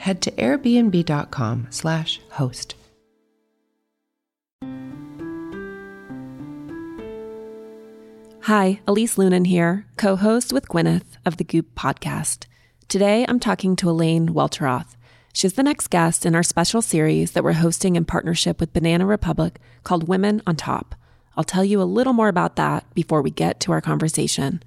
head to airbnb.com slash host. Hi, Elise Loehnen here, co-host with Gwyneth of the Goop podcast. Today I'm talking to Elaine Welteroth. She's the next guest in our special series that we're hosting in partnership with Banana Republic called Women on Top. I'll tell you a little more about that before we get to our conversation.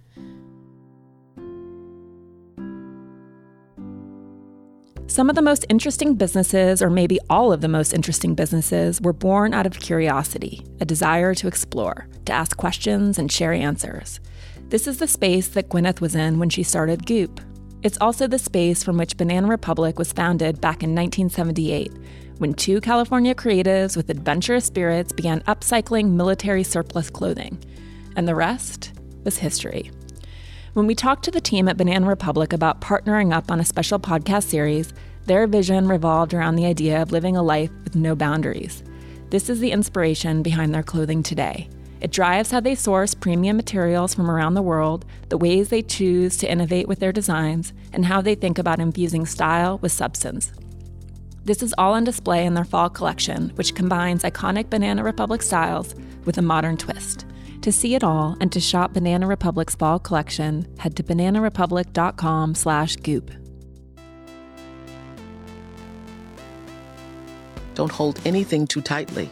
Some of the most interesting businesses, or maybe all of the most interesting businesses, were born out of curiosity, a desire to explore, to ask questions and share answers. This is the space that Gwyneth was in when she started Goop. It's also the space from which Banana Republic was founded back in 1978, when two California creatives with adventurous spirits began upcycling military surplus clothing. And the rest was history. When we talked to the team at Banana Republic about partnering up on a special podcast series, their vision revolved around the idea of living a life with no boundaries. This is the inspiration behind their clothing today. It drives how they source premium materials from around the world, the ways they choose to innovate with their designs, and how they think about infusing style with substance. This is all on display in their fall collection, which combines iconic Banana Republic styles with a modern twist. To see it all and to shop Banana Republic's fall collection, head to bananarepublic.com slash goop. Don't hold anything too tightly.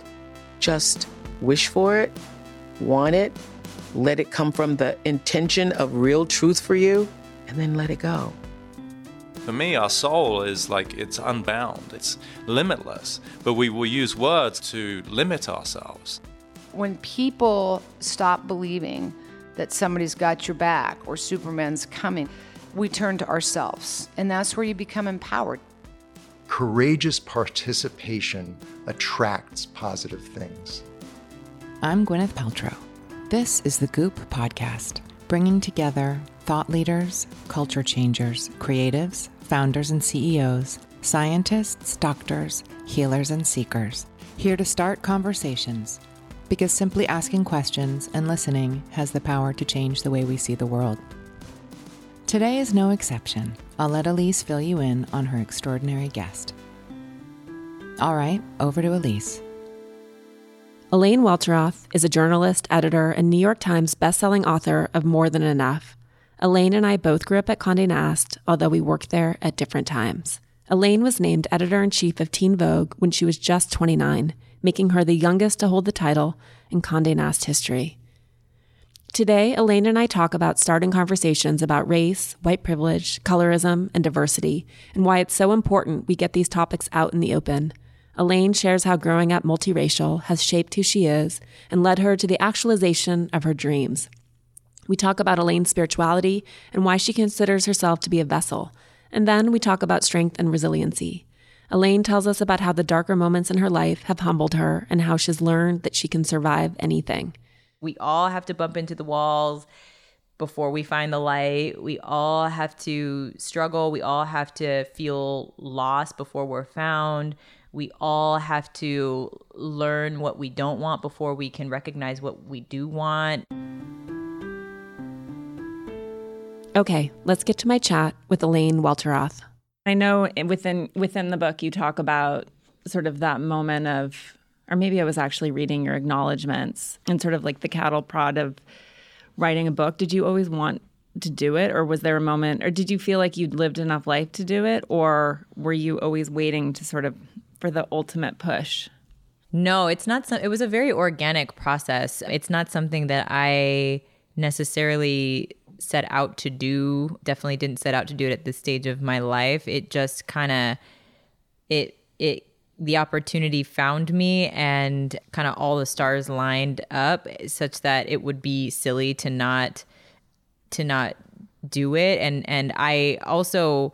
Just wish for it, want it, let it come from the intention of real truth for you, and then let it go. For me, our soul is like it's unbound, it's limitless, but we will use words to limit ourselves when people stop believing that somebody's got your back or Superman's coming, we turn to ourselves. And that's where you become empowered. Courageous participation attracts positive things. I'm Gwyneth Paltrow. This is the Goop Podcast, bringing together thought leaders, culture changers, creatives, founders and CEOs, scientists, doctors, healers, and seekers, here to start conversations because simply asking questions and listening has the power to change the way we see the world. Today is no exception. I'll let Elise fill you in on her extraordinary guest. All right, over to Elise. Elaine Welteroth is a journalist, editor, and New York Times bestselling author of More Than Enough. Elaine and I both grew up at Condé Nast, although we worked there at different times. Elaine was named editor in chief of Teen Vogue when she was just 29 making her the youngest to hold the title in Condé Nast history. Today, Elaine and I talk about starting conversations about race, white privilege, colorism, and diversity, and why it's so important we get these topics out in the open. Elaine shares how growing up multiracial has shaped who she is and led her to the actualization of her dreams. We talk about Elaine's spirituality and why she considers herself to be a vessel. And then we talk about strength and resiliency. Elaine tells us about how the darker moments in her life have humbled her and how she's learned that she can survive anything. We all have to bump into the walls before we find the light. We all have to struggle. We all have to feel lost before we're found. We all have to learn what we don't want before we can recognize what we do want. Okay, let's get to my chat with Elaine Welteroth. I know within within the book you talk about sort of that moment of or maybe I was actually reading your acknowledgments and sort of like the cattle prod of writing a book. Did you always want to do it or was there a moment or did you feel like you'd lived enough life to do it or were you always waiting to sort of for the ultimate push? No, it's not. Some, it was a very organic process. It's not something that I necessarily set out to do. Definitely didn't set out to do it at this stage of my life. It just kind of it it the opportunity found me and kind of all the stars lined up such that it would be silly to not to not do it and and I also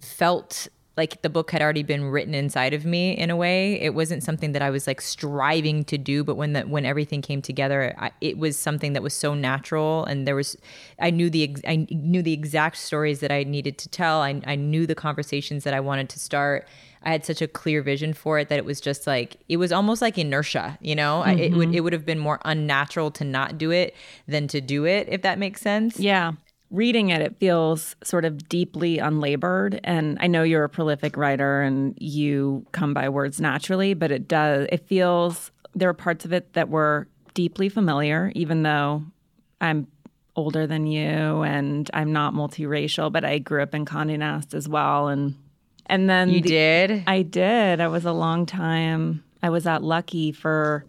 felt like the book had already been written inside of me in a way. It wasn't something that I was like striving to do, but when that when everything came together, I, it was something that was so natural, and there was I knew the I knew the exact stories that I needed to tell. I I knew the conversations that I wanted to start. I had such a clear vision for it that it was just like it was almost like inertia, you know. I, it would mm-hmm. it would have been more unnatural to not do it than to do it, if that makes sense. Yeah. Reading it, it feels sort of deeply unlabored. And I know you're a prolific writer and you come by words naturally, but it does, it feels, there are parts of it that were deeply familiar, even though I'm older than you and I'm not multiracial, but I grew up in Condé Nast as well. And, and then You the- did. I did. I was a long time. I was at Lucky for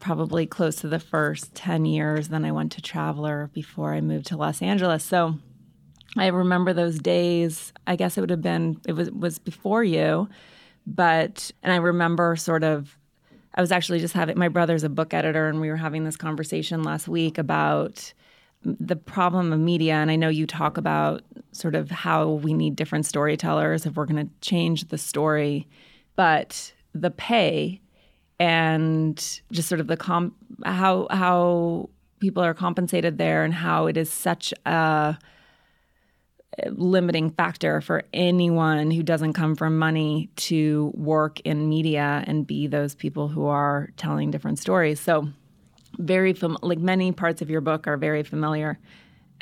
probably close to the first 10 years. Then I went to Traveler before I moved to Los Angeles. So I remember those days. I guess it would have been, it was, was before you. But, and I remember sort of, I was actually just having, my brother's a book editor, and we were having this conversation last week about the problem of media. And I know you talk about sort of how we need different storytellers if we're going to change the story, but the pay and just sort of the comp how how people are compensated there and how it is such a limiting factor for anyone who doesn't come from money to work in media and be those people who are telling different stories. So very fam- like many parts of your book are very familiar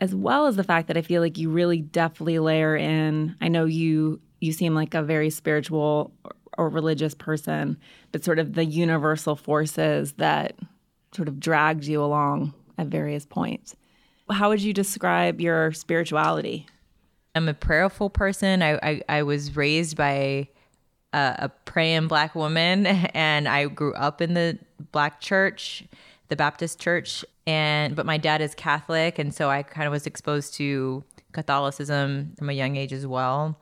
as well as the fact that I feel like you really deftly layer in I know you you seem like a very spiritual or, religious person but sort of the universal forces that sort of dragged you along at various points. How would you describe your spirituality? I'm a prayerful person. I I, I was raised by a, a praying black woman, and I grew up in the black church, the Baptist church, and but my dad is Catholic, and so I kind of was exposed to Catholicism from a young age as well.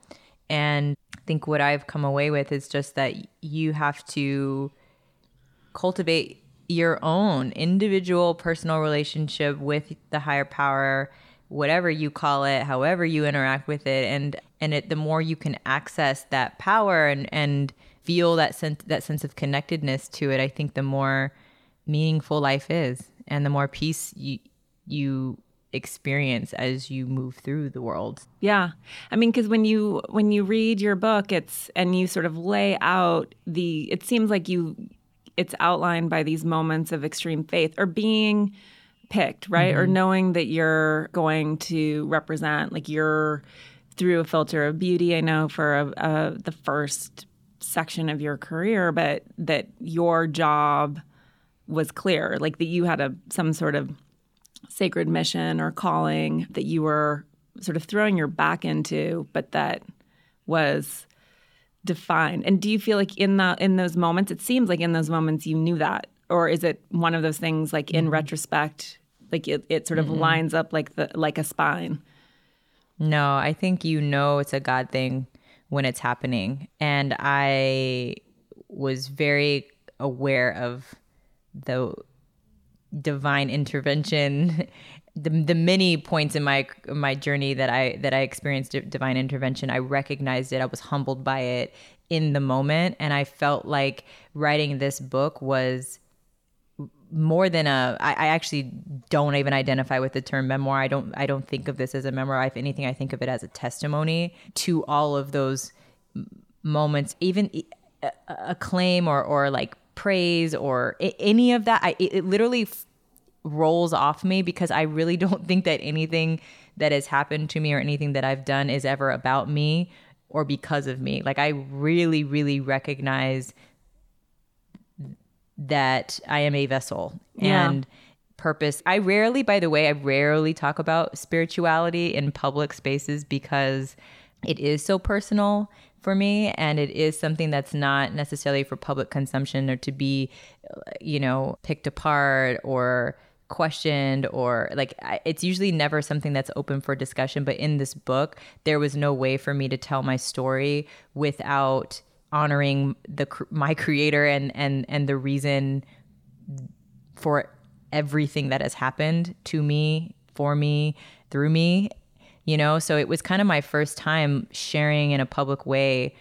And think what I've come away with is just that you have to cultivate your own individual personal relationship with the higher power whatever you call it however you interact with it. And and it the more you can access that power and and feel that sense that sense of connectedness to it i think the more meaningful life is and the more peace you you experience as you move through the world Yeah. I mean cuz when you when you read your book it's and you sort of lay out the it seems like you it's outlined by these moments of extreme faith or being picked, right? Or mm-hmm. knowing that you're going to represent like you're through a filter of beauty. I know for a, a, the first section of your career, but that your job was clear, like that you had a some sort of sacred mission or calling that you were sort of throwing your back into, but that was defined. And do you feel like in the in those moments, it seems like in those moments you knew that, or is it one of those things like in mm-hmm. retrospect, like it, it sort of mm-hmm. lines up like the like a spine? No, I think you know it's a God thing when it's happening. And I was very aware of the divine intervention the, the many points in my my journey that I that I experienced divine intervention I recognized it I was humbled by it in the moment and I felt like writing this book was more than a I, I actually don't even identify with the term memoir. I don't i don't think of this as a memoir. If anything i think of it as a testimony to all of those moments even a claim or or like praise or any of that I, it, it literally f- rolls off me because i really don't think that anything that has happened to me or anything that i've done is ever about me or because of me like i really really recognize that I am a vessel Yeah. and purpose. I rarely, by the way, I rarely talk about spirituality in public spaces because it is so personal for me and it is something that's not necessarily for public consumption or to be uh, you know picked apart or questioned or like it's usually never something that's open for discussion but in this book there was no way for me to tell my story without honoring the my creator and and and the reason for everything that has happened to me for me through me you know? So it was kind of my first time sharing in a public way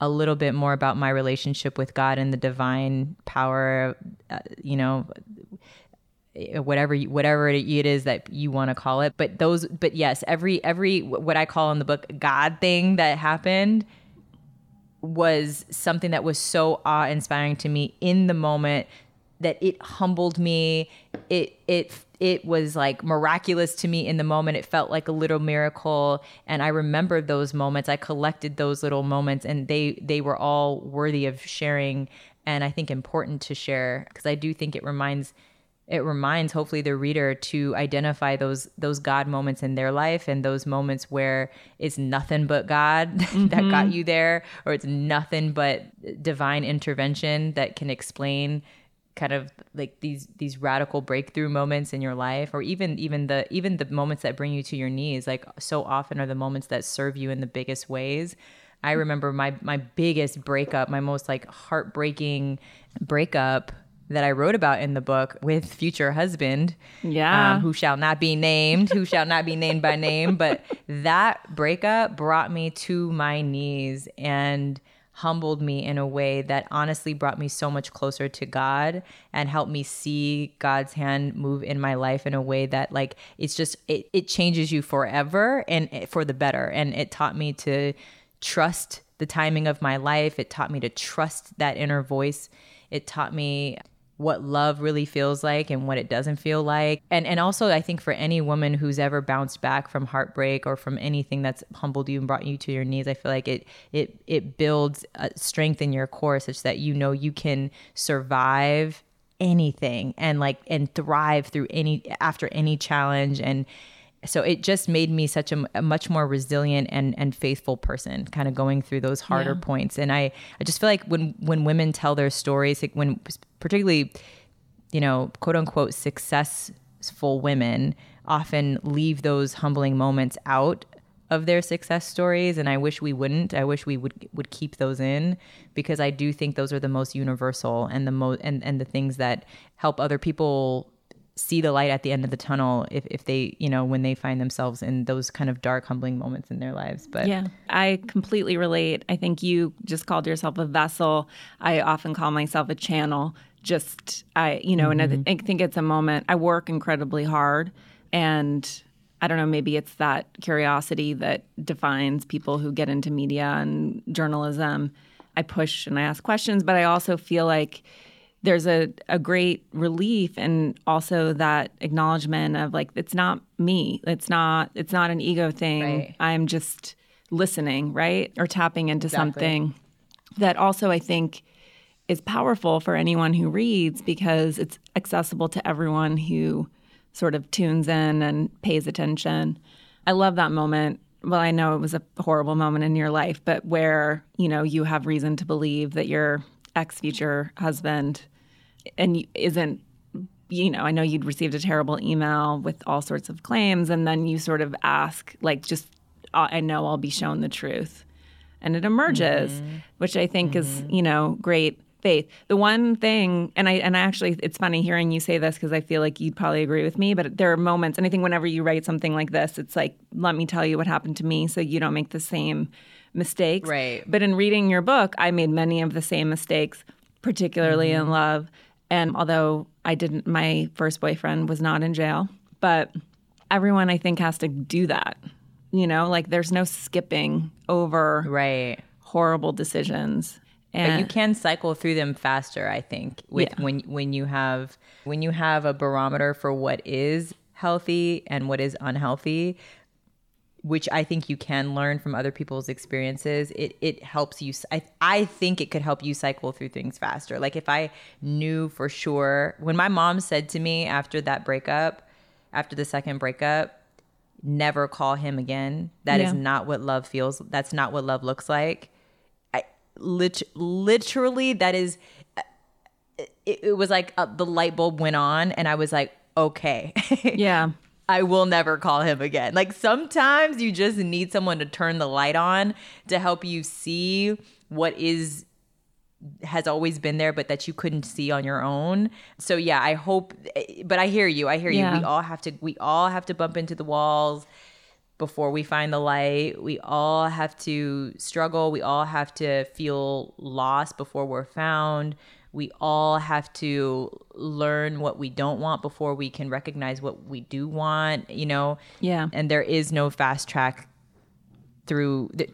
a little bit more about my relationship with God and the divine power uh, you know whatever whatever it is that you want to call it. But those but yes every every what i call in the book god thing that happened was something that was so awe inspiring to me in the moment that it humbled me. It it it was like miraculous to me in the moment. It felt like a little miracle. And i remembered those moments. I collected those little moments and they they were all worthy of sharing and i think important to share. Because i do think it reminds it reminds hopefully the reader to identify those those God moments in their life and those moments where it's nothing but God mm-hmm. that got you there or it's nothing but divine intervention that can explain kind of like these these radical breakthrough moments in your life or even even the even the moments that bring you to your knees like so often are the moments that serve you in the biggest ways. I remember my my biggest breakup, my most like heartbreaking breakup that I wrote about in the book with future husband, yeah, um, who shall not be named, who shall not be named by name. But that breakup brought me to my knees. And humbled me in a way that honestly brought me so much closer to God and helped me see God's hand move in my life in a way that like it's just it, it changes you forever and for the better. And it taught me to trust the timing of my life. It taught me to trust that inner voice. It taught me what love really feels like and what it doesn't feel like. And and also I think for any woman who's ever bounced back from heartbreak or from anything that's humbled you and brought you to your knees, I feel like it it it builds strength in your core such that you know you can survive anything and like and thrive through any after any challenge and so it just made me such a, a, much more resilient and and faithful person kind of going through those harder yeah. points and i i just feel like when when women tell their stories like when particularly you know quote unquote successful women often leave those humbling moments out of their success stories and I wish we wouldn't. I wish we would would keep those in because I do think those are the most universal and the most and, and the things that help other people see the light at the end of the tunnel if, if they you know when they find themselves in those kind of dark humbling moments in their lives. But yeah. I completely relate. I think you just called yourself a vessel. I often call myself a channel. Just i you know mm-hmm. and I, think it's a moment. I work incredibly hard and i don't know maybe it's that curiosity that defines people who get into media and journalism. I push and i ask questions but i also feel like there's a, a great relief and also that acknowledgement of like it's not me. It's not it's not an ego thing. Right. i'm just listening right? Or tapping into exactly. something that also i think is powerful for anyone who reads because it's accessible to everyone who sort of tunes in and pays attention. I love that moment. Well i know it was a horrible moment in your life but where you know you have reason to believe that your ex future husband and isn't you know, I know you'd received a terrible email with all sorts of claims, and then you sort of ask, like, just, I know I'll be shown the truth. And it emerges, mm-hmm. which I think mm-hmm. is, you know, great faith. The one thing, and I, and I actually, it's funny hearing you say this because I feel like you'd probably agree with me, but there are moments, and I think whenever you write something like this, it's like, let me tell you what happened to me so you don't make the same mistakes. Right. But in reading your book, I made many of the same mistakes, particularly mm-hmm. in love. And although I didn't, my first boyfriend was not in jail, but everyone I think has to do that. You know, like there's no skipping over right horrible decisions. And but you can cycle through them faster, I think, with yeah. when when you have when you have a barometer for what is healthy and what is unhealthy which I think you can learn from other people's experiences, it it helps you. I I think it could help you cycle through things faster. Like if I knew for sure when my mom said to me after that breakup, after the second breakup, never call him again. That yeah. is not what love feels. That's not what love looks like. lit- literally that is it, it was like uh, the light bulb went on and I was like, okay. Yeah. I will never call him again. Like sometimes you just need someone to turn the light on to help you see what is has always been there but that you couldn't see on your own. So yeah, I hope but I hear you. I hear Yeah. you. We all have to we all have to bump into the walls before we find the light. We all have to struggle. We all have to feel lost before we're found. We all have to learn what we don't want before we can recognize what we do want, you know? Yeah. And there is no fast track through the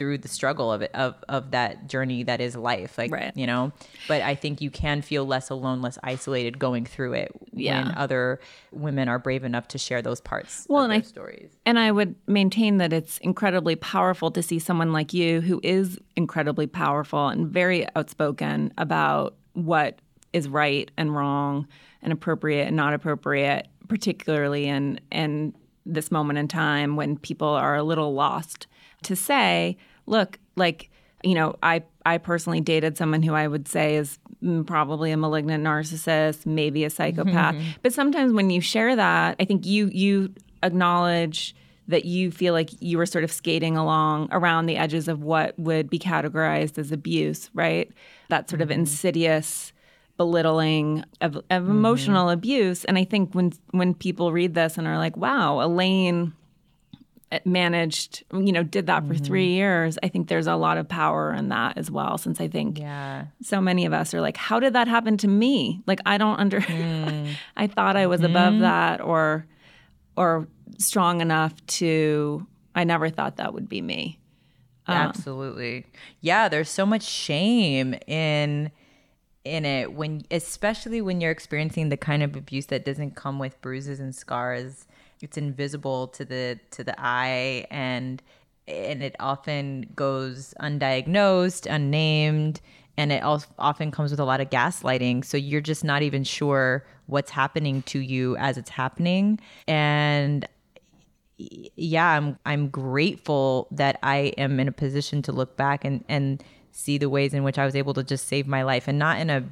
through the struggle of it of of that journey that is life like Right. you know but i think you can feel less alone less isolated going through it Yeah. when other women are brave enough to share those parts Well, of and their I- stories And I would maintain that it's incredibly powerful to see someone like you who is incredibly powerful and very outspoken about what is right and wrong and appropriate and not appropriate, particularly in in this moment in time when people are a little lost. To say, look, like, you know, I I personally dated someone who I would say is probably a malignant narcissist, maybe a psychopath. Mm-hmm. But sometimes when you share that, I think you you acknowledge that you feel like you were sort of skating along around the edges of what would be categorized as abuse, right? That sort of mm-hmm. insidious belittling of, of mm-hmm. emotional abuse. And I think when when people read this and are like, "Wow, Elaine managed, you know, did that for mm-hmm. three years," I think there's a lot of power in that as well. Since I think yeah so many of us are like, how did that happen to me? Like, I don't under, mm. I thought I was above mm-hmm. that or, or strong enough to, I never thought that would be me. Um, absolutely yeah there's so much shame in in it when especially when you're experiencing the kind of abuse that doesn't come with bruises and scars it's invisible to the to the eye and and it often goes undiagnosed unnamed and it also often comes with a lot of gaslighting. So you're just not even sure what's happening to you as it's happening. And yeah, I'm I'm grateful that I am in a position to look back and and see the ways in which I was able to just save my life and not in a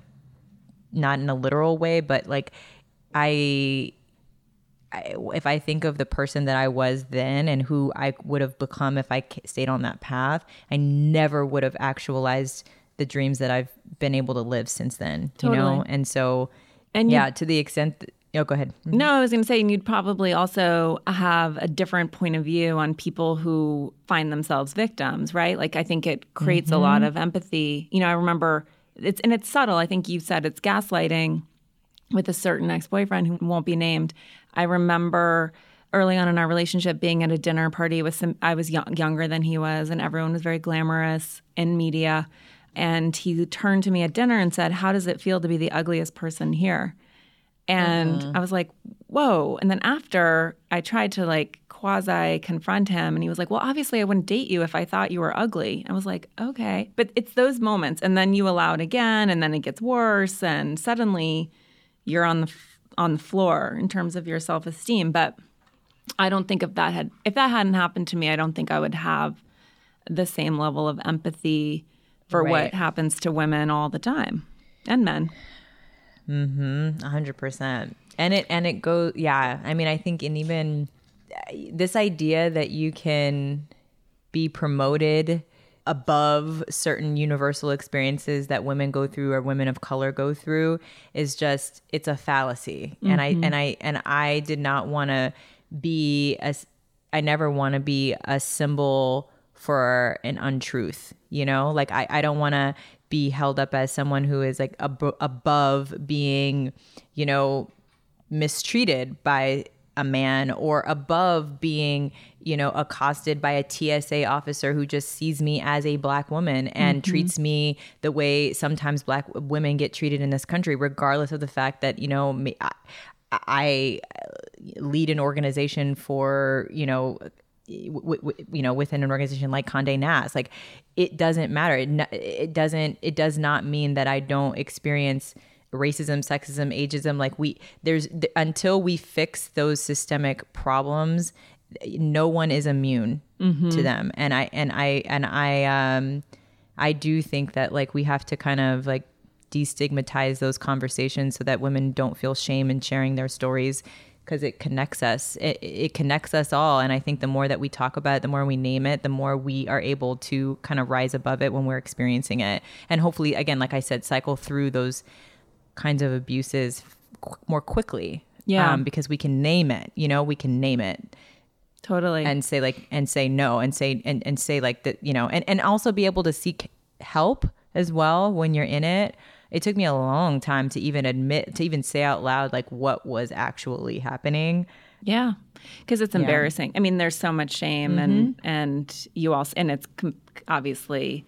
not in a literal way, but like I, I if I think of the person that I was then and who I would have become if I stayed on that path, I never would have actualized the dreams that I've been able to live since then, you know? Totally. And so And yeah, to the extent that, oh, go ahead. Mm-hmm. No, I was going to say, and you'd probably also have a different point of view on people who find themselves victims, right? Like, I think it creates a lot mm-hmm. of empathy. You know, I remember it's, and it's subtle. I think you said it's gaslighting with a certain ex boyfriend who won't be named. I remember early on in our relationship being at a dinner party with some, I was young, younger than he was, and everyone was very glamorous in media. And he turned to me at dinner and said, How does it feel to be the ugliest person here? And uh-huh. I was like, whoa. And then after I tried to like quasi confront him, and he was like, well, obviously I wouldn't date you if I thought you were ugly. I was like, okay. But it's those moments. And then you allow it again, and then it gets worse. And suddenly you're on the, on the floor in terms of your self esteem. But I don't think if that had, if that hadn't happened to me, I don't think I would have the same level of empathy for Right. what happens to women all the time and men. Mm-hmm. A hundred percent. And it and it goes. Yeah, I mean, I think, and even this idea that you can be promoted above certain universal experiences that women go through or women of color go through is just it's a fallacy. And I and mm-hmm. I and I did not want to be a. I never want to be a symbol for an untruth. You know, like I I don't want to be held up as someone who is like ab- above being, you know, mistreated by a man or above being, you know, accosted by a TSA officer who just sees me as a black woman and mm-hmm. treats me the way sometimes black women get treated in this country, regardless of the fact that, you know, me, I, I lead an organization for, you know, w- w- you know within an organization like Condé Nast. Like it doesn't matter. It, n- it doesn't it does not mean that I don't experience racism sexism ageism like we there's th- until we fix those systemic problems no one is immune to them and I and I and I um I do think that like we have to kind of like destigmatize those conversations so that women don't feel shame in sharing their stories because it connects us. It, it connects us all. And I think the more that we talk about it, the more we name it, the more we are able to kind of rise above it when we're experiencing it. And hopefully, again, like I said, cycle through those kinds of abuses qu- more quickly. Yeah. Um, because we can name it, you know, we can name it Totally. and say like and say no and say and, and say like that you know and, and also be able to seek help as well when you're in it it took me a long time to even admit to even say out loud like what was actually happening Yeah, because it's embarrassing. I mean, there's so much shame, and and you also, and it's com- obviously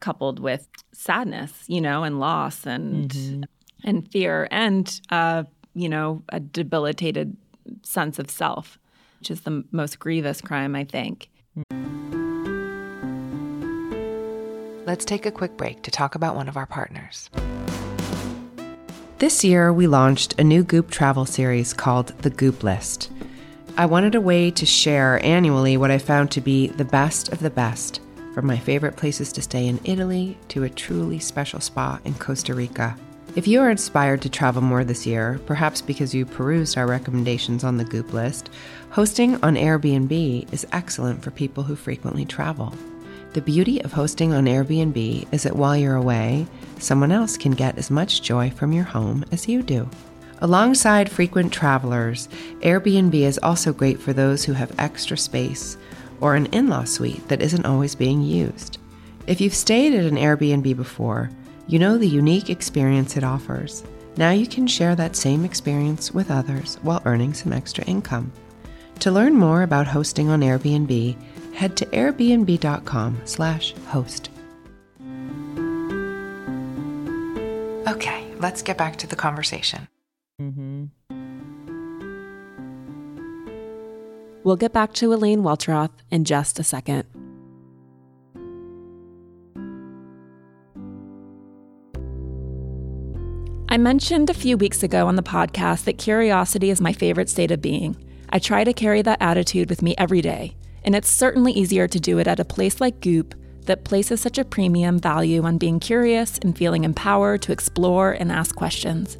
coupled with sadness, you know, and loss, and and fear, and uh, you know, a debilitated sense of self, which is the most grievous crime, I think. Let's take a quick break to talk about one of our partners. This year, we launched a new Goop travel series called The Goop List. I wanted a way to share annually what I found to be the best of the best, from my favorite places to stay in Italy to a truly special spa in Costa Rica. If you are inspired to travel more this year, perhaps because you perused our recommendations on the Goop list, hosting on Airbnb is excellent for people who frequently travel. The beauty of hosting on Airbnb is that while you're away, someone else can get as much joy from your home as you do. Alongside frequent travelers, Airbnb is also great for those who have extra space or an in law suite that isn't always being used. If you've stayed at an Airbnb before, you know the unique experience it offers. Now you can share that same experience with others while earning some extra income. To learn more about hosting on Airbnb, head to airbnb.com/host. Okay, let's get back to the conversation. Mm-hmm. We'll get back to Elaine Welteroth in just a second. I mentioned a few weeks ago on the podcast that curiosity is my favorite state of being. I try to carry that attitude with me every day, and it's certainly easier to do it at a place like Goop that places such a premium value on being curious and feeling empowered to explore and ask questions.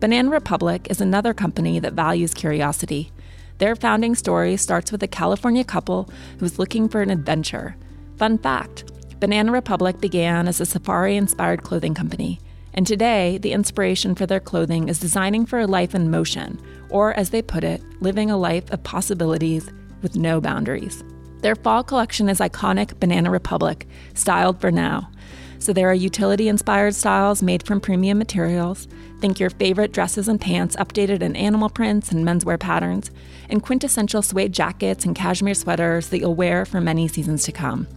Banana Republic is another company that values curiosity. Their founding story starts with a California couple who's looking for an adventure. Fun fact Banana Republic began as a safari inspired clothing company, and today the inspiration for their clothing is designing for a life in motion, or as they put it, living a life of possibilities with no boundaries. Their fall collection is iconic Banana Republic, styled for now. So there are utility inspired styles made from premium materials. Think your favorite dresses and pants updated in animal prints and menswear patterns, and quintessential suede jackets and cashmere sweaters that you'll wear for many seasons to come.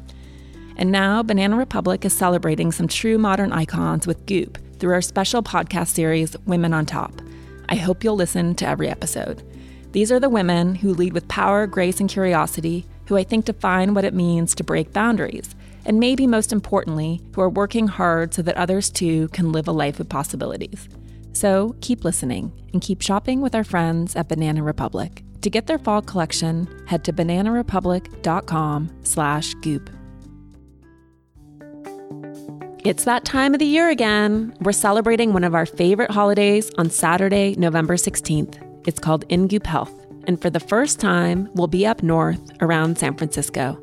And now, Banana Republic is celebrating some true modern icons with Goop through our special podcast series, Women on Top. I hope you'll listen to every episode. These are the women who lead with power, grace, and curiosity, who I think define what it means to break boundaries, and maybe most importantly, who are working hard so that others too can live a life of possibilities. So keep listening and keep shopping with our friends at Banana Republic. To get their fall collection, head to bananarepublic.com slash goop. It's that time of the year again. We're celebrating one of our favorite holidays on Saturday, November 16th. It's called In Goop Health, and for the first time, we'll be up north around San Francisco.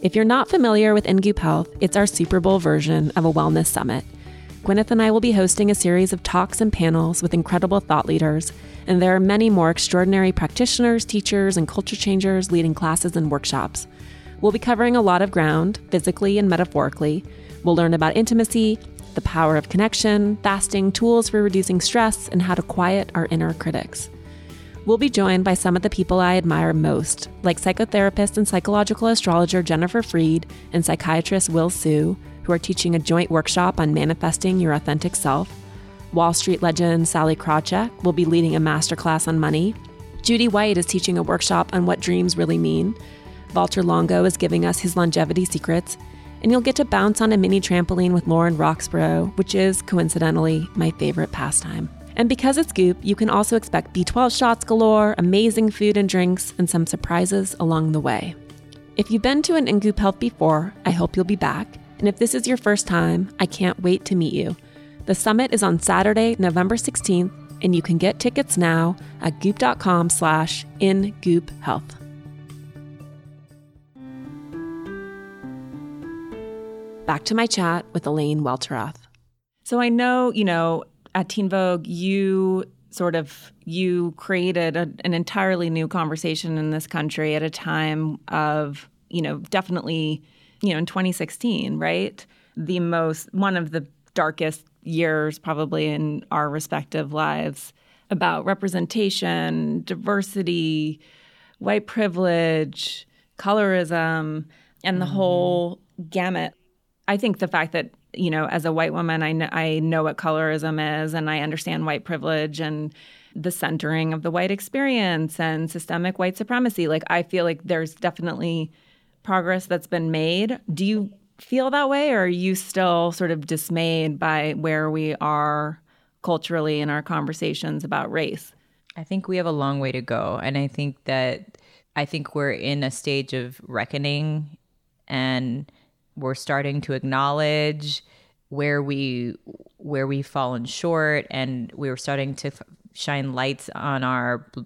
If you're not familiar with In Goop Health, it's our Super Bowl version of a wellness summit. Gwyneth and I will be hosting a series of talks and panels with incredible thought leaders, and there are many more extraordinary practitioners, teachers, and culture changers leading classes and workshops. We'll be covering a lot of ground, physically and metaphorically. We'll learn about intimacy, the power of connection, fasting, tools for reducing stress, and how to quiet our inner critics. We'll be joined by some of the people I admire most, like psychotherapist and psychological astrologer Jennifer Freed and psychiatrist Will Siu, who are teaching a joint workshop on manifesting your authentic self. Wall Street legend Sallie Krawcheck will be leading a masterclass on money. Judy White is teaching a workshop on what dreams really mean. Valter Longo is giving us his longevity secrets. And you'll get to bounce on a mini trampoline with Lauren Roxburgh, which is, coincidentally, my favorite pastime. And because it's Goop, you can also expect B12 shots galore, amazing food and drinks, and some surprises along the way. If you've been to an In Goop Health before, I hope you'll be back. And if this is your first time, I can't wait to meet you. The summit is on Saturday, November 16th, and you can get tickets now at goop.com slash in Back to my chat with Elaine Welteroth. So I know, you know, at Teen Vogue, you sort of you created a, an entirely new conversation in this country at a time of, you know, definitely, you know, in 2016, right? The most one of the darkest years probably in our respective lives about representation, diversity, white privilege, colorism, and the mm-hmm. whole gamut. I think the fact that you know, as a white woman, I know, I know what colorism is, and I understand white privilege and the centering of the white experience and systemic white supremacy. Like, I feel like there's definitely progress that's been made. Do you feel that way, or are you still sort of dismayed by where we are culturally in our conversations about race? I think we have a long way to go. And I think that I think we're in a stage of reckoning and we're starting to acknowledge where we where we've fallen short and we are starting to f- shine lights on our b-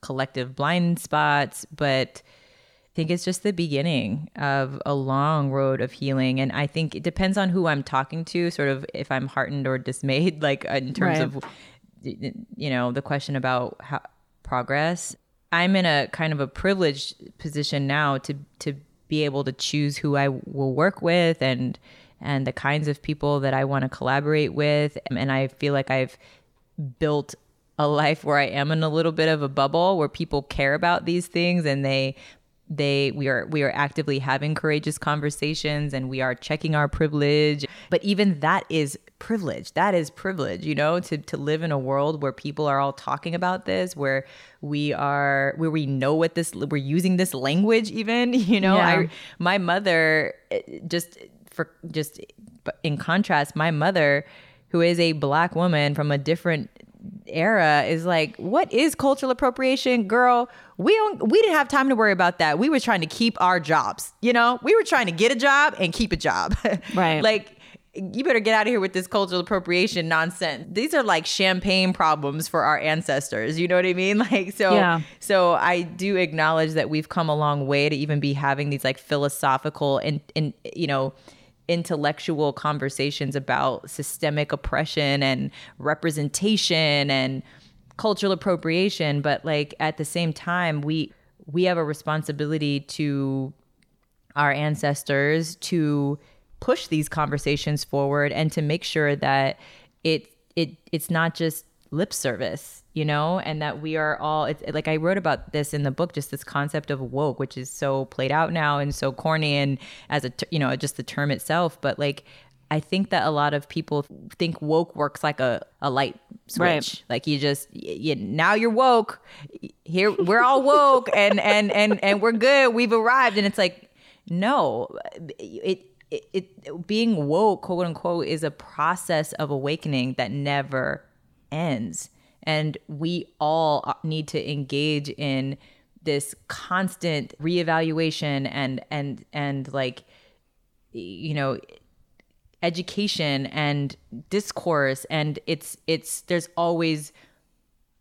collective blind spots but I think it's just the beginning of a long road of healing. And I think it depends on who I'm talking to, sort of if I'm heartened or dismayed, like in terms right. of, you know, the question about how, progress. I'm in a kind of a privileged position now to, to be able to choose who I will work with and, and the kinds of people that I want to collaborate with. And I feel like I've built a life where I am in a little bit of a bubble where people care about these things and they they we are we are actively having courageous conversations and we are checking our privilege. But even that is privilege. That is privilege you know to to live in a world where people are all talking about this where we are where we know what this we're using this language even you know? Yeah. i my mother eh, just for just in contrast my mother who is a black woman from a different era is like, what is cultural appropriation, girl? We don't, we didn't have time to worry about that. We were trying to keep our jobs. You know, we were trying to get a job and keep a job. Right. like you better get out of here with this cultural appropriation nonsense. These are like champagne problems for our ancestors. You know what I mean? Like so yeah. so I do acknowledge that we've come a long way to even be having these like philosophical and and you know intellectual conversations about systemic oppression and representation and cultural appropriation but like at the same time we we have a responsibility to our ancestors to push these conversations forward and to make sure that it it it's not just lip service you know and that we are all it's like i wrote about this in the book just this concept of woke which is so played out now and so corny and as a you know just the term itself but like I think that a lot of people think woke works like a, a light switch. Right. Like you just you, now you're woke. Here we're all woke and and and and we're good. We've arrived and it's like no. It it, it being woke, quote unquote, is a process of awakening that never ends. And we all uh, need to engage in this constant reevaluation and and and like you know education and discourse. And it's it's there's always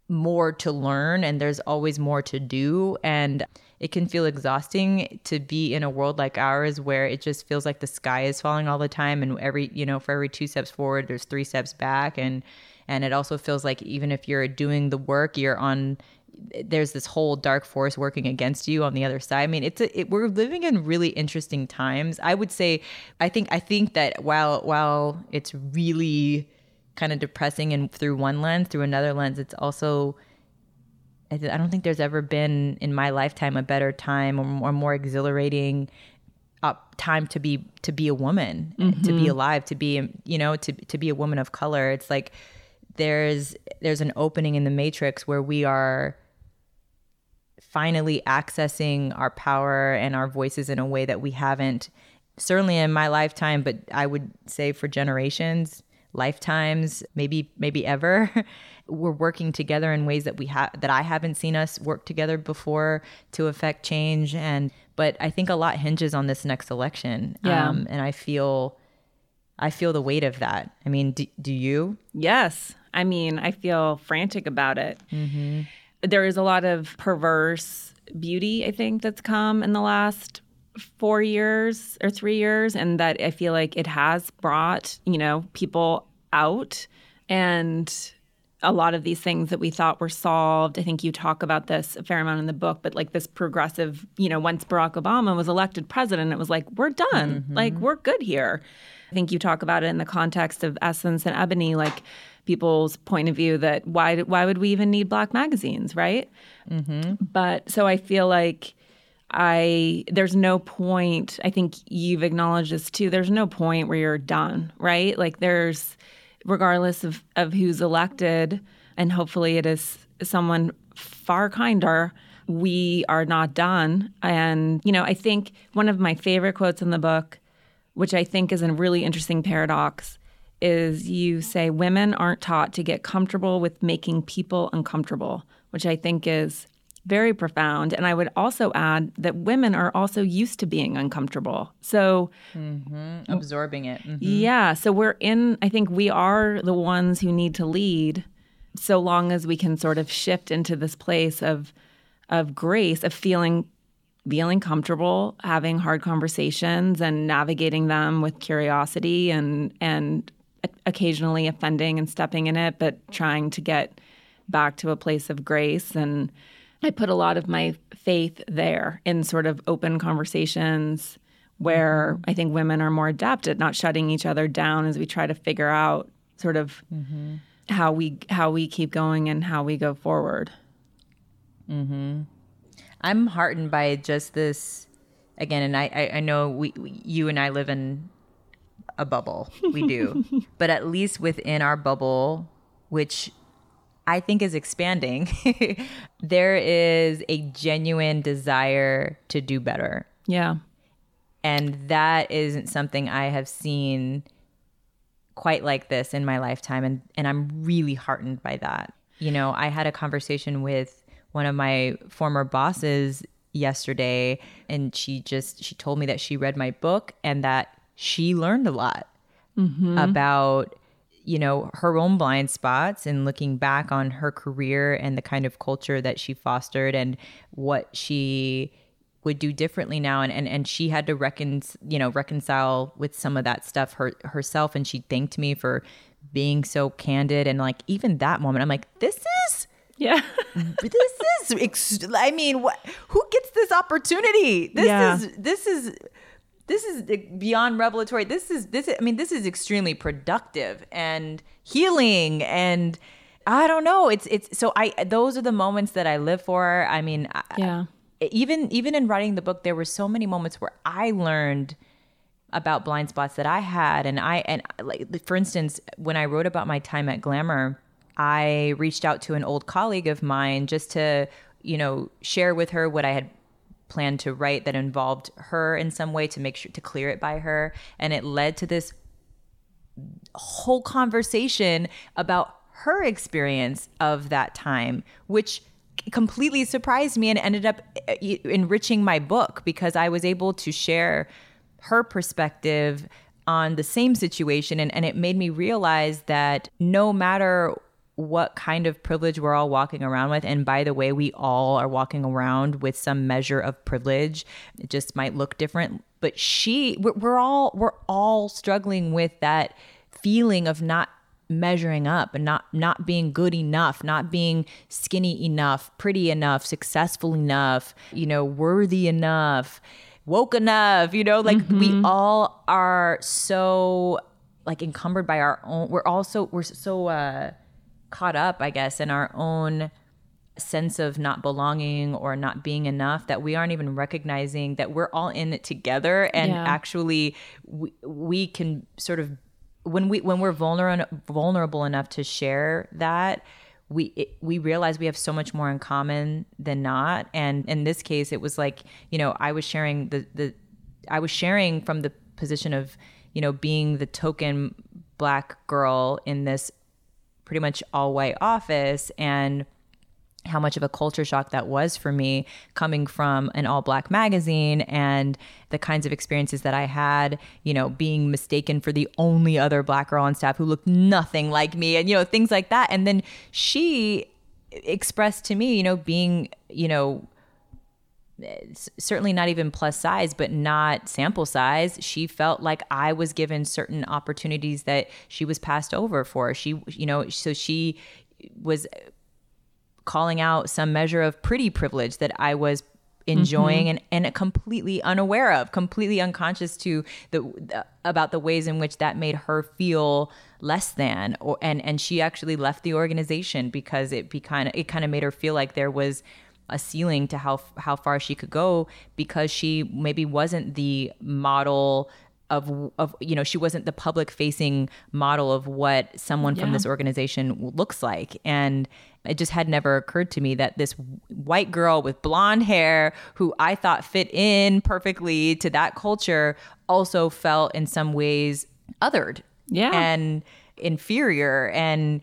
more to learn and there's always more to do. And it can feel exhausting to be in a world like ours where it just feels like the sky is falling all the time and every you know for every two steps forward there's three steps back and and it also feels like even if you're doing the work you're on there's this whole dark force working against you on the other side. I mean, it's a, it, we're living in really interesting times. I would say, I think, I think that while while it's really kind of depressing and through one lens, through another lens, it's also I don't think there's ever been in my lifetime a better time or, or more exhilarating uh, time to be to be a woman, mm-hmm. to be mm-hmm. alive, to be you know to to be a woman of color. It's like there's there's an opening in the matrix where we are finally accessing our power and our voices in a way that we haven't certainly in my lifetime but i would say for generations lifetimes, maybe maybe ever. We're working together in ways that we have that I haven't seen us work together before to affect change. And but I think a lot hinges on this next election. Yeah. Um, and I feel I feel the weight of that. I mean, do, do you? Yes. I mean, I feel frantic about it. There is a lot of perverse beauty, I think, that's come in the last four years or three years, and that I feel like it has brought, you know, people out. And a lot of these things that we thought were solved, I think you talk about this a fair amount in the book, but like this progressive, you know, once Barack Obama was elected president, it was like, we're done. Mm-hmm. Like, we're good here. I think you talk about it in the context of Essence and Ebony, like people's point of view that why why would we even need black magazines, right? Mm-hmm. But so I feel like I there's no point. I think you've acknowledged this too. There's no point where you're done, right? Like there's regardless of of who's elected, and hopefully it is someone far kinder. We are not done, and you know I think one of my favorite quotes in the book which I think is a really interesting paradox, is you say women aren't taught to get comfortable with making people uncomfortable, which I think is very profound. And I would also add that women are also used to being uncomfortable. So, mm-hmm. Absorbing it. Mm-hmm. yeah, so we're in, I think we are the ones who need to lead so long as we can sort of shift into this place of of grace, of feeling feeling comfortable having hard conversations and navigating them with curiosity and and occasionally offending and stepping in it but trying to get back to a place of grace and I put a lot of my faith there in sort of open conversations where I think women are more adept at not shutting each other down as we try to figure out sort of how we how we keep going and how we go forward. Mhm. I'm heartened by just this again, and I, I, I know we, we, you and I live in a bubble. We do, but at least within our bubble, which I think is expanding, there is a genuine desire to do better, Yeah. and that isn't something I have seen quite like this in my lifetime and and I'm really heartened by that. You know, I had a conversation with one of my former bosses yesterday and she just she told me that she read my book and that she learned a lot mm-hmm. about you know her own blind spots and looking back on her career and the kind of culture that she fostered and what she would do differently now and and, and she had to recon you know reconcile with some of that stuff her, herself and she thanked me for being so candid and like even that moment i'm like this is Yeah. this is ex- i mean what who gets this opportunity this Yeah. is this is this is beyond revelatory. This is this is, i mean this is extremely productive and healing and i don't know. It's it's so i those are the moments that i live for. I mean I- Yeah. even even in writing the book there were so many moments where i learned about blind spots that i had and i and like for instance when i wrote about my time at glamour i reached out to an old colleague of mine just to you know share with her what i had planned to write that involved her in some way to make sure to clear it by her and it led to this whole conversation about her experience of that time, which completely surprised me and ended up uh, enriching my book because I was able to share her perspective on the same situation. And, and it made me realize that no matter what kind of privilege we're all walking around with, and by the way, we all are walking around with some measure of privilege, it just might look different. But she, we're, we're all, we're all struggling with that feeling of not measuring up and not not being good enough not being skinny enough pretty enough successful enough you know worthy enough woke enough you know like we all are so like encumbered by our own we're also we're so uh caught up i guess in our own sense of not belonging or not being enough that we aren't even recognizing that we're all in it together and Yeah. actually we, we can sort of when we when we're vulnerable vulnerable enough to share that we it, we realize we have so much more in common than not and in this case it was like you know I was sharing the the I was sharing from the position of you know being the token black girl in this pretty much all white office and how much of a culture shock that was for me coming from an all black magazine and the kinds of experiences that I had, you know, being mistaken for the only other black girl on staff who looked nothing like me and, you know, things like that. And then she expressed to me, you know, being, you know, certainly not even plus size, but not sample size. She felt like I was given certain opportunities that she was passed over for. She, you know, so she was calling out some measure of pretty privilege that I was enjoying mm-hmm. and, and completely unaware of, completely unconscious to the, the, about the ways in which that made her feel less than or and and she actually left the organization because it be kind of it kind of made her feel like there was a ceiling to how how far she could go because she maybe wasn't the model of of you know she wasn't the public facing model of what someone yeah. from this organization looks like. And it just had never occurred to me that this white girl with blonde hair who I thought fit in perfectly to that culture also felt in some ways othered yeah. and inferior. And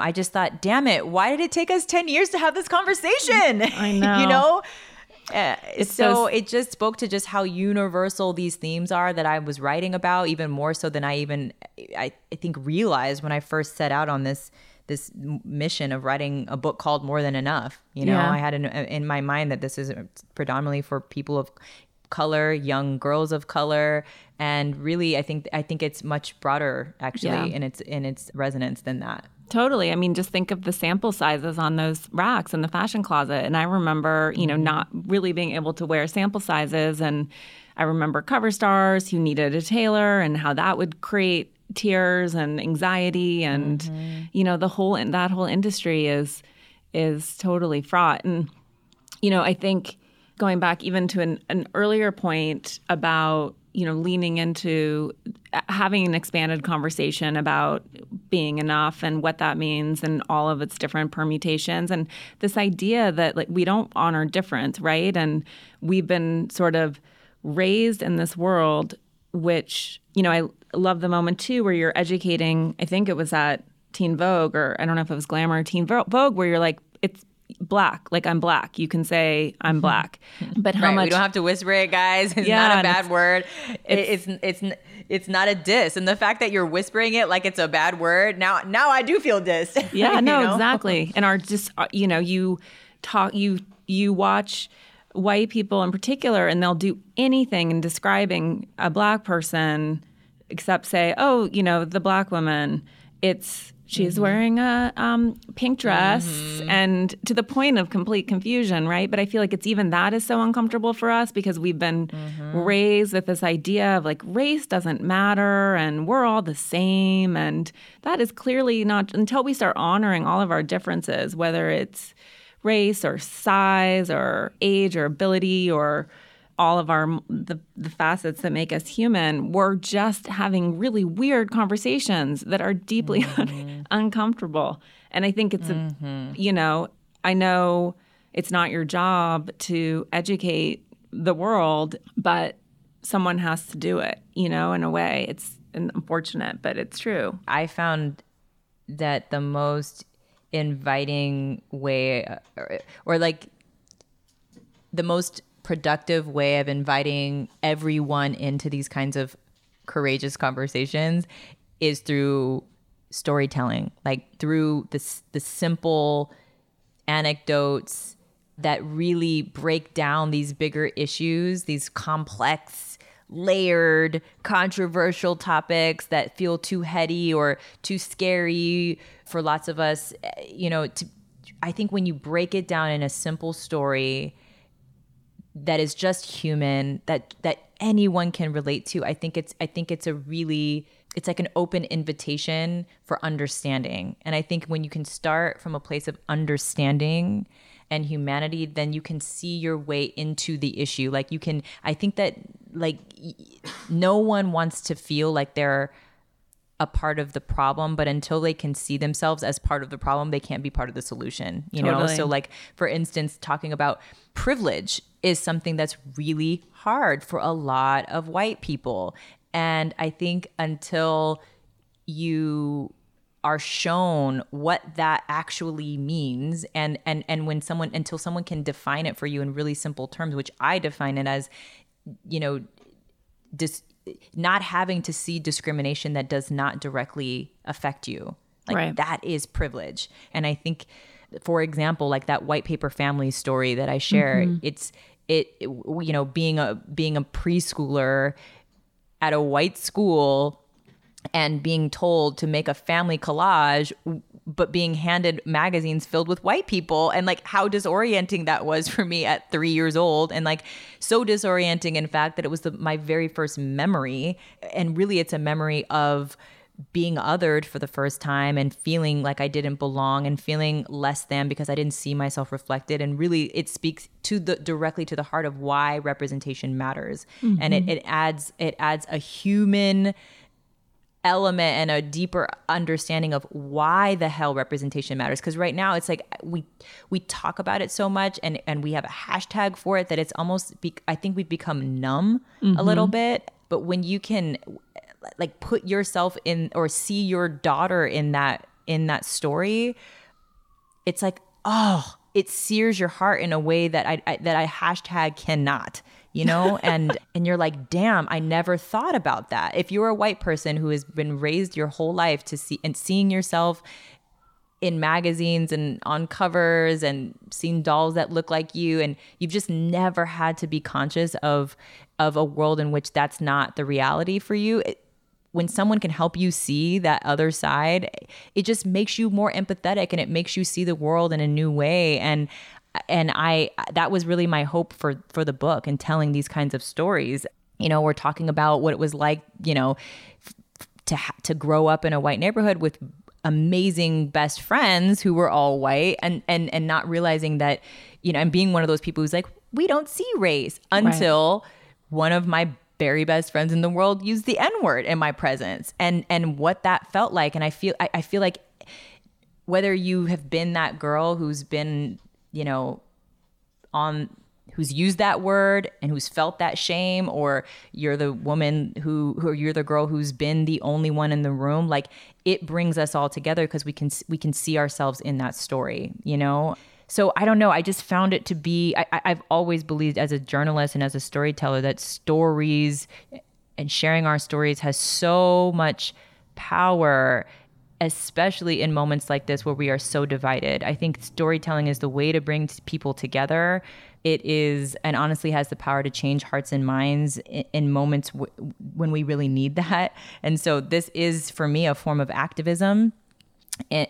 I just thought, damn it, why did it take us 10 years to have this conversation? I know. you know? Uh, so, it just spoke to just how universal these themes are that I was writing about, even more so than I even I, I think realized when I first set out on this this mission of writing a book called More Than Enough. You know, yeah. I had in, in my mind that this is predominantly for people of color, young girls of color, and really, I think I think it's much broader actually yeah. in its in its resonance than that. Totally. I mean, just think of the sample sizes on those racks in the fashion closet. And I remember, you know, mm-hmm. not really being able to wear sample sizes. And I remember cover stars who needed a tailor and how that would create tears and anxiety. And, mm-hmm. you know, the whole, that whole industry is, is totally fraught. And, you know, I think going back even to an, an earlier point about you know, leaning into uh, having an expanded conversation about being enough and what that means and all of its different permutations and this idea that like we don't honor difference, right? And we've been sort of raised in this world which, you know, I love the moment too where you're educating, I think it was at Teen Vogue or I don't know if it was Glamour Teen Vogue where you're like it's black like i'm black. You can say i'm mm-hmm. black. But how right, much we don't have to whisper it guys. It's yeah, not a bad it's, word. It's, it's it's it's not a diss. And the fact that you're whispering it like it's a bad word now now i do feel diss yeah no know? exactly. And our just uh, you know you talk you you watch white people in particular and they'll do anything in describing a black person except say oh you know the black woman. It's She's mm-hmm. wearing a um, pink dress mm-hmm. and to the point of complete confusion, right? But I feel like it's even that is so uncomfortable for us because we've been mm-hmm. raised with this idea of like race doesn't matter and we're all the same. And that is clearly not until we start honoring all of our differences, whether it's race or size or age or ability or all of our the, the facets that make us human we're just having really weird conversations that are deeply mm-hmm. uncomfortable and i think it's mm-hmm. a you know i know it's not your job to educate the world but someone has to do it you know in a way it's unfortunate but it's true i found that the most inviting way or, or like the most productive way of inviting everyone into these kinds of courageous conversations is through storytelling, like through the the simple anecdotes that really break down these bigger issues, these complex, layered, controversial topics that feel too heady or too scary for lots of us. Eh, you know, to, I think when you break it down in a simple story that is just human that that anyone can relate to i think it's i think it's a really it's like an open invitation for understanding. And i think when you can start from a place of understanding and humanity then you can see your way into the issue. Like you can i think that like no one wants to feel like they're a part of the problem but until they can see themselves as part of the problem they can't be part of the solution you totally. know so like for instance talking about privilege is something that's really hard for a lot of white people and i think until you are shown what that actually means and and and when someone until someone can define it for you in really simple terms which i define it as you know dis, not having to see discrimination that does not directly affect you. Like Right. that is privilege. And i think for example like that white paper family story that i share mm-hmm. it's it, it you know being a being a preschooler at a white school and being told to make a family collage but being handed magazines filled with white people and like how disorienting that was for me at 3 years old and like so disorienting in fact that it was the, my very first memory and really it's a memory of being othered for the first time and feeling like I didn't belong and feeling less than because I didn't see myself reflected. And really, it speaks to the directly to the heart of why representation matters. And it, mm-hmm. it adds it adds a human element and a deeper understanding of why the hell representation matters. Because right now it's like we we talk about it so much and and we have a hashtag for it that it's almost be, i think we've become numb a little mm-hmm. bit. But when you can like put yourself in or see your daughter in that in that story it's like oh it sears your heart in a way that I, I that I hashtag cannot you know? And and you're like damn I never thought about that. If you're a white person who has been raised your whole life to see and seeing yourself in magazines and on covers and seen dolls that look like you and you've just never had to be conscious of of a world in which that's not the reality for you it, when someone can help you see that other side it just makes you more empathetic and it makes you see the world in a new way. And and i that was really my hope for for the book and telling these kinds of stories. You know we're talking about what it was like you know to ha- to grow up in a white neighborhood with amazing best friends who were all white and and and not realizing that you know and being one of those people who's like we don't see race until one of my very best friends in the world used the n word in my presence. And and what that felt like. And i feel I, I feel like whether you have been that girl who's been you know on who's used that word and who's felt that shame or you're the woman who who you're the girl who's been the only one in the room like it brings us all together because we can we can see ourselves in that story you know? So i don't know i just found it to be I, i've always believed as a journalist and as a storyteller that stories and sharing our stories has so much power especially in moments like this where we are so divided. I think storytelling is the way to bring people together. It is, and honestly, has the power to change hearts and minds in, in moments w- when we really need that. And so, this is for me a form of activism in,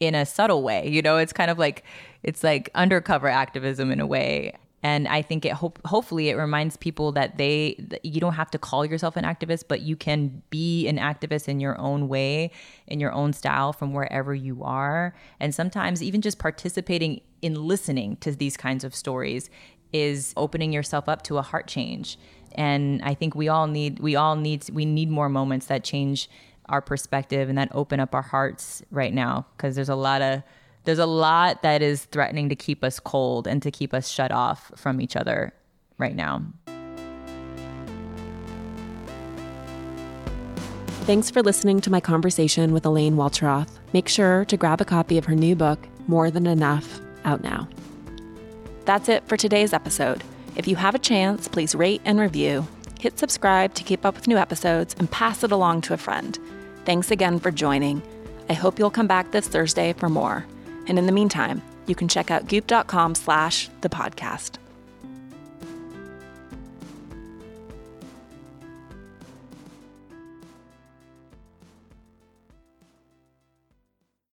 in a subtle way. You know, it's kind of like it's like undercover activism in a way. And I think it hope hopefully it reminds people that they that you don't have to call yourself an activist, but you can be an activist in your own way, in your own style, from wherever you are. And sometimes even just participating in listening to these kinds of stories is opening yourself up to a heart change. And I think we all need we all need we need more moments that change our perspective and that open up our hearts right now because there's a lot of there's a lot that is threatening to keep us cold and to keep us shut off from each other right now. Thanks for listening to my conversation with Elaine Welteroth. Make sure to grab a copy of her new book, More Than Enough, out now. That's it for today's episode. If you have a chance, please rate and review. Hit subscribe to keep up with new episodes and pass it along to a friend. Thanks again for joining. I hope you'll come back this Thursday for more. And in the meantime, you can check out goop.com slash the podcast.